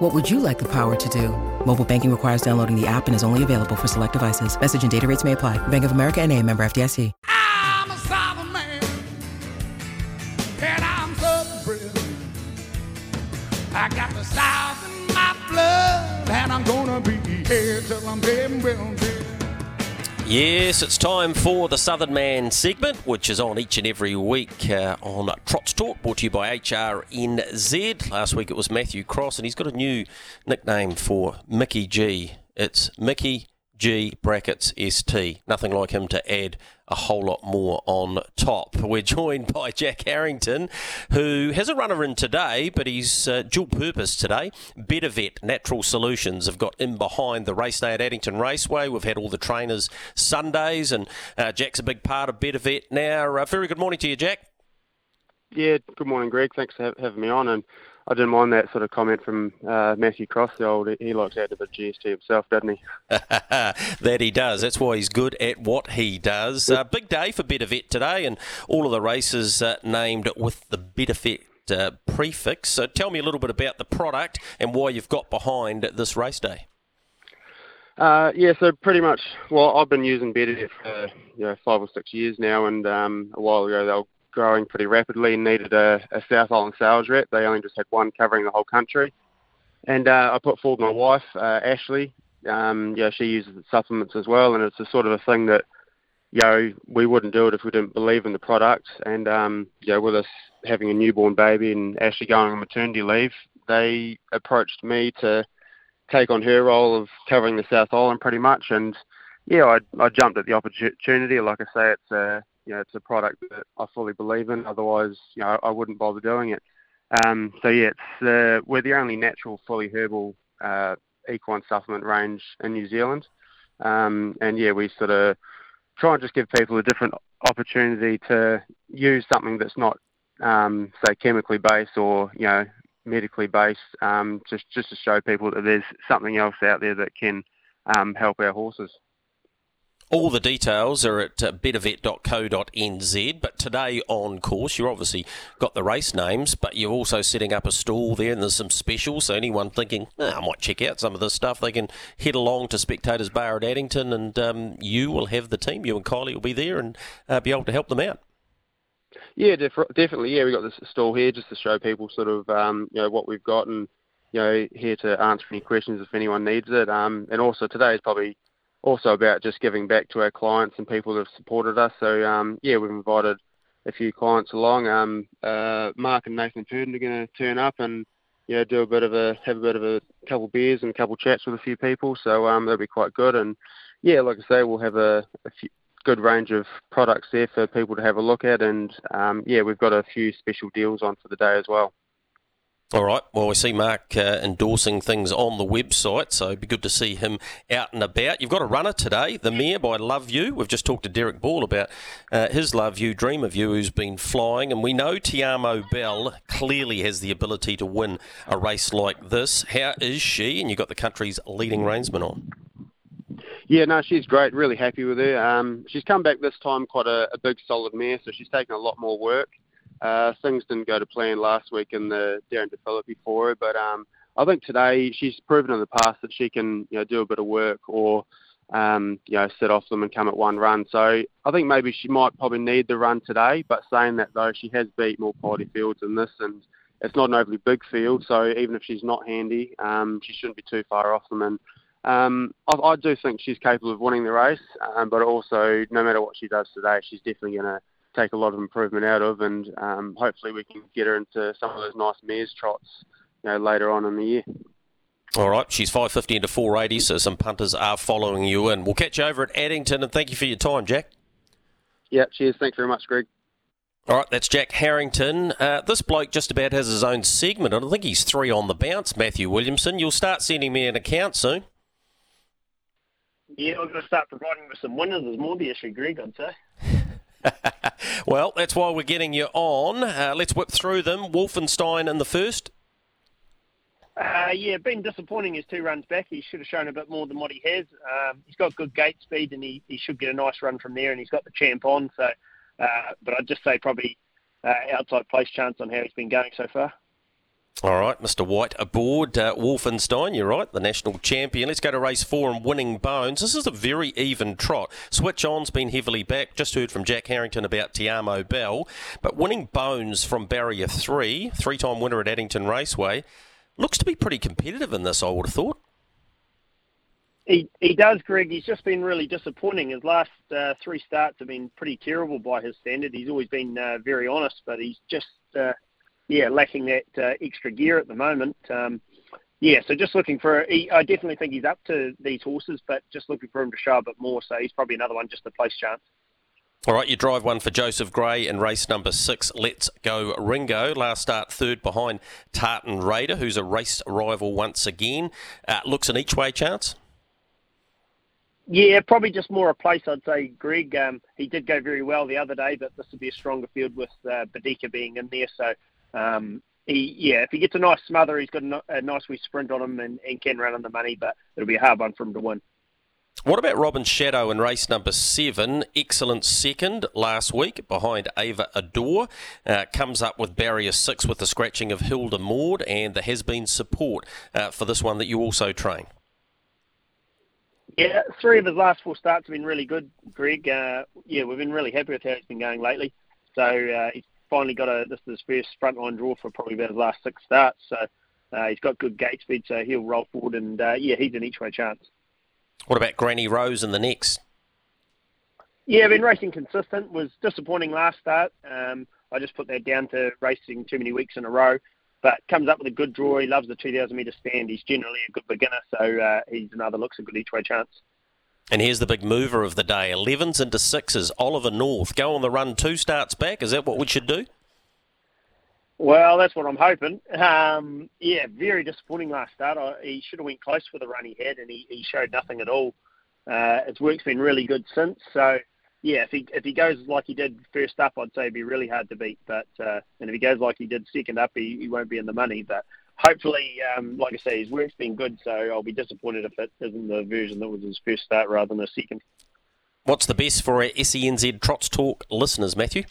What would you like the power to do? Mobile banking requires downloading the app and is only available for select devices. Message and data rates may apply. Bank of America and a member FDIC. I'm a Southern man, and I'm Southern bred. I got the South in my blood, and I'm gonna be here till I'm dead. Yes, it's time for the Southern Man segment, which is on each and every week uh, on Trots Talk, brought to you by HRNZ. Last week it was Matthew Cross, and he's got a new nickname for Mickey G. It's Mickey G brackets ST. Nothing like him to add a whole lot more on top. We're joined by Jack Harrington, who has a runner in today, but he's uh, dual purpose today. Better Vet Natural Solutions have got in behind the race day at Addington Raceway. We've had all the trainers Sundays, and uh, Jack's a big part of Better Vet now. Uh, very good morning to you, Jack. Yeah, good morning, Greg. Thanks for having me on. And I didn't mind that sort of comment from uh, Matthew Cross. The old he likes to add to the GST himself, doesn't he? that he does. That's why he's good at what he does. Uh, big day for Better Vet today, and all of the races uh, named with the Better Vet uh, prefix. So tell me a little bit about the product and why you've got behind this race day. Uh, yeah, so pretty much. Well, I've been using Better Vet for you know five or six years now, and um, a while ago they were growing pretty rapidly and needed a, a South Island sales rep. They only just had one covering the whole country. And uh, I put forward my wife, uh, Ashley. Um, yeah, she uses supplements as well, and it's the sort of a thing that, you know, we wouldn't do it if we didn't believe in the product. And, um, you know, with us having a newborn baby and Ashley going on maternity leave, they approached me to take on her role of covering the South Island pretty much. And, yeah, I, I jumped at the opportunity. Like I say, it's a you know, it's a product that I fully believe in. Otherwise, you know, I wouldn't bother doing it. Um, so yeah, uh, we're the only natural, fully herbal uh, equine supplement range in New Zealand. Um, and yeah, we sort of try and just give people a different opportunity to use something that's not, um, say, chemically based or you know, medically based. Um, just just to show people that there's something else out there that can um, help our horses. All the details are at uh, bettervet.co.nz. But today on course, you've obviously got the race names, but you're also setting up a stall there, and there's some specials. So anyone thinking, oh, I might check out some of this stuff, they can head along to Spectators Bar at Addington, and um, you will have the team. You and Kylie will be there and uh, be able to help them out. Yeah, def- definitely. Yeah, we've got this stall here just to show people sort of um, you know what we've got, and you know here to answer any questions if anyone needs it. Um, and also today is probably also about just giving back to our clients and people that have supported us. So um, yeah, we've invited a few clients along. Um, uh, Mark and Nathan Purdon are going to turn up and yeah, do a bit of a have a bit of a couple beers and a couple chats with a few people. So um, that'll be quite good. And yeah, like I say, we'll have a, a few, good range of products there for people to have a look at. And um, yeah, we've got a few special deals on for the day as well. All right. Well, we see Mark uh, endorsing things on the website, so it'd be good to see him out and about. You've got a runner today, the Mare by Love You. We've just talked to Derek Ball about uh, his Love You, Dream of You, who's been flying, and we know Tiamo Bell clearly has the ability to win a race like this. How is she? And you've got the country's leading reinsman on. Yeah, no, she's great. Really happy with her. Um, she's come back this time quite a, a big, solid mare, so she's taken a lot more work. Uh, things didn't go to plan last week in the Darren DePhilippi for but um, I think today she's proven in the past that she can you know do a bit of work or um, you know sit off them and come at one run. So I think maybe she might probably need the run today. But saying that though, she has beat more quality fields than this, and it's not an overly big field. So even if she's not handy, um, she shouldn't be too far off them. And um, I, I do think she's capable of winning the race, um, but also no matter what she does today, she's definitely going to take a lot of improvement out of, and um, hopefully we can get her into some of those nice mares trots, you know, later on in the year. All right, she's 550 into 480, so some punters are following you, and we'll catch you over at Addington. And thank you for your time, Jack. Yeah, cheers. Thanks very much, Greg. All right, that's Jack Harrington. Uh, this bloke just about has his own segment. I think he's three on the bounce, Matthew Williamson. You'll start sending me an account soon. Yeah, I'm going to start providing with some winners. There's more the issue, Greg, I'd say. well, that's why we're getting you on. Uh, let's whip through them. Wolfenstein in the first. Uh, yeah, been disappointing his two runs back. He should have shown a bit more than what he has. Um, he's got good gate speed and he, he should get a nice run from there and he's got the champ on. So, uh, But I'd just say probably uh, outside place chance on how he's been going so far. All right, Mr. White aboard uh, Wolfenstein. You're right, the national champion. Let's go to race four and winning bones. This is a very even trot. Switch on's been heavily back. Just heard from Jack Harrington about Tiamo Bell. But winning bones from barrier three, three time winner at Addington Raceway, looks to be pretty competitive in this, I would have thought. He, he does, Greg. He's just been really disappointing. His last uh, three starts have been pretty terrible by his standard. He's always been uh, very honest, but he's just uh, yeah, lacking that uh, extra gear at the moment. Um, yeah, so just looking for. He, I definitely think he's up to these horses, but just looking for him to show a bit more. So he's probably another one just a place chance. All right, you drive one for Joseph Gray in race number six. Let's go Ringo. Last start third behind Tartan Raider, who's a race rival once again. Uh, looks an each way chance. Yeah, probably just more a place, I'd say, Greg. Um, he did go very well the other day, but this would be a stronger field with uh, Badika being in there. So um, he, yeah, if he gets a nice smother, he's got a, a nice wee sprint on him and, and can run on the money, but it'll be a hard one for him to win. What about Robin Shadow in race number seven? Excellent second last week behind Ava Adore. Uh, comes up with barrier six with the scratching of Hilda Maud, and there has been support uh, for this one that you also train. Yeah, three of his last four starts have been really good, Greg. Uh, yeah, we've been really happy with how he's been going lately. So uh, he's finally got a this is his first frontline draw for probably about his last six starts. So uh, he's got good gate speed, so he'll roll forward, and uh, yeah, he's an each way chance. What about Granny Rose in the next? Yeah, been racing consistent. Was disappointing last start. Um, I just put that down to racing too many weeks in a row. But comes up with a good draw. He loves the 2,000 metre stand. He's generally a good beginner, so uh, he's another looks a good each way chance. And here's the big mover of the day 11s into sixes. Oliver North. Go on the run two starts back. Is that what we should do? Well, that's what I'm hoping. Um, yeah, very disappointing last start. I, he should have went close for the run he had, and he, he showed nothing at all. Uh, his work's been really good since. So, yeah, if he if he goes like he did first up, I'd say it'd be really hard to beat. But uh, and if he goes like he did second up, he, he won't be in the money. But hopefully, um, like I say, his work's been good, so I'll be disappointed if it isn't the version that was his first start rather than a second. What's the best for our SENZ Trots Talk listeners, Matthew?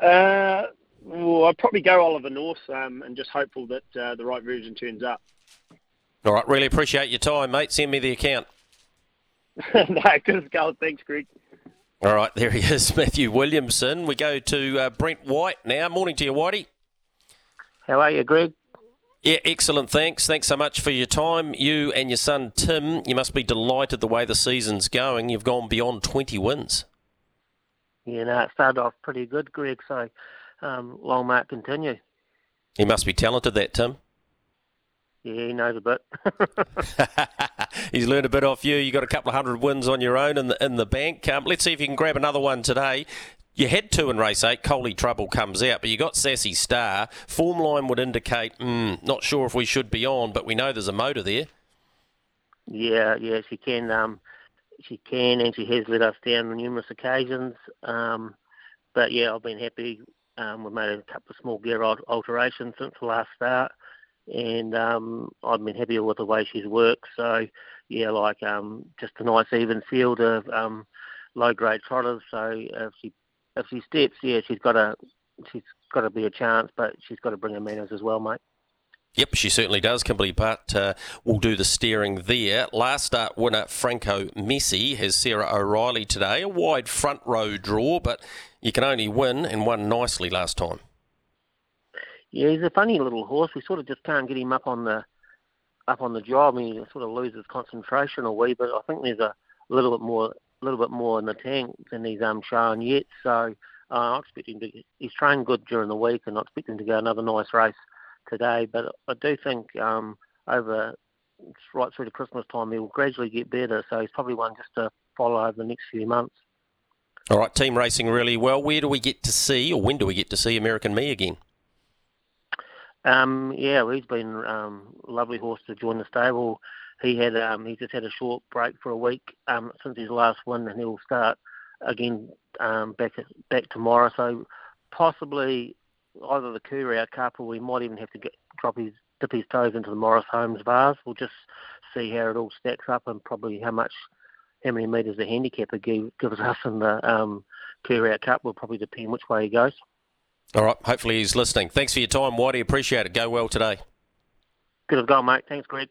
Uh, well, I'd probably go Oliver North um, and just hopeful that uh, the right version turns up. All right, really appreciate your time, mate. Send me the account. no, good as Thanks, Greg. All right, there he is, Matthew Williamson. We go to uh, Brent White now. Morning to you, Whitey. How are you, Greg? Yeah, excellent. Thanks. Thanks so much for your time. You and your son Tim, you must be delighted the way the season's going. You've gone beyond 20 wins. Yeah, no, it started off pretty good, Greg. So um, long may it continue. He must be talented, that Tim. Yeah, he knows a bit. He's learned a bit off you. You got a couple of hundred wins on your own in the in the bank. Um, let's see if you can grab another one today. You had two in race eight. Coley Trouble comes out, but you got Sassy Star. Form line would indicate, mm, not sure if we should be on, but we know there's a motor there. Yeah, yeah, she can. Um, she can, and she has let us down on numerous occasions. Um, but yeah, I've been happy. Um, we've made a couple of small gear alterations since the last start, and um, I've been happy with the way she's worked. So yeah, like um, just a nice even field of um, low grade trotters. So if she if she steps, yeah, she's got a she's got to be a chance, but she's got to bring her manners as well, mate. Yep, she certainly does, Kimberly Butt Uh, will do the steering there. Last start winner Franco Messi has Sarah O'Reilly today. A wide front row draw, but you can only win and won nicely last time. Yeah, he's a funny little horse. We sort of just can't get him up on the up on the job. He sort of loses concentration a wee bit. I think there's a little bit more a little bit more in the tank than he's um, shown yet. So uh, I expect him to. He's trained good during the week, and I expect him to go another nice race today. But I do think um, over right through to Christmas time, he will gradually get better. So he's probably one just to follow over the next few months. All right, team racing really well. Where do we get to see, or when do we get to see American Me again? Um, yeah, well, he's been um, lovely horse to join the stable he had um, he just had a short break for a week um, since his last win, and he'll start again um, back back tomorrow. So possibly either the Courier Cup or we might even have to get, drop his dip his toes into the Maurice Holmes Vase. We'll just see how it all stacks up and probably how much how many metres the handicapper give, gives us in the um, Courier Cup will probably depend which way he goes. All right. Hopefully he's listening. Thanks for your time, Whitey. Appreciate it. Go well today. Good as gone, mate. Thanks, Greg.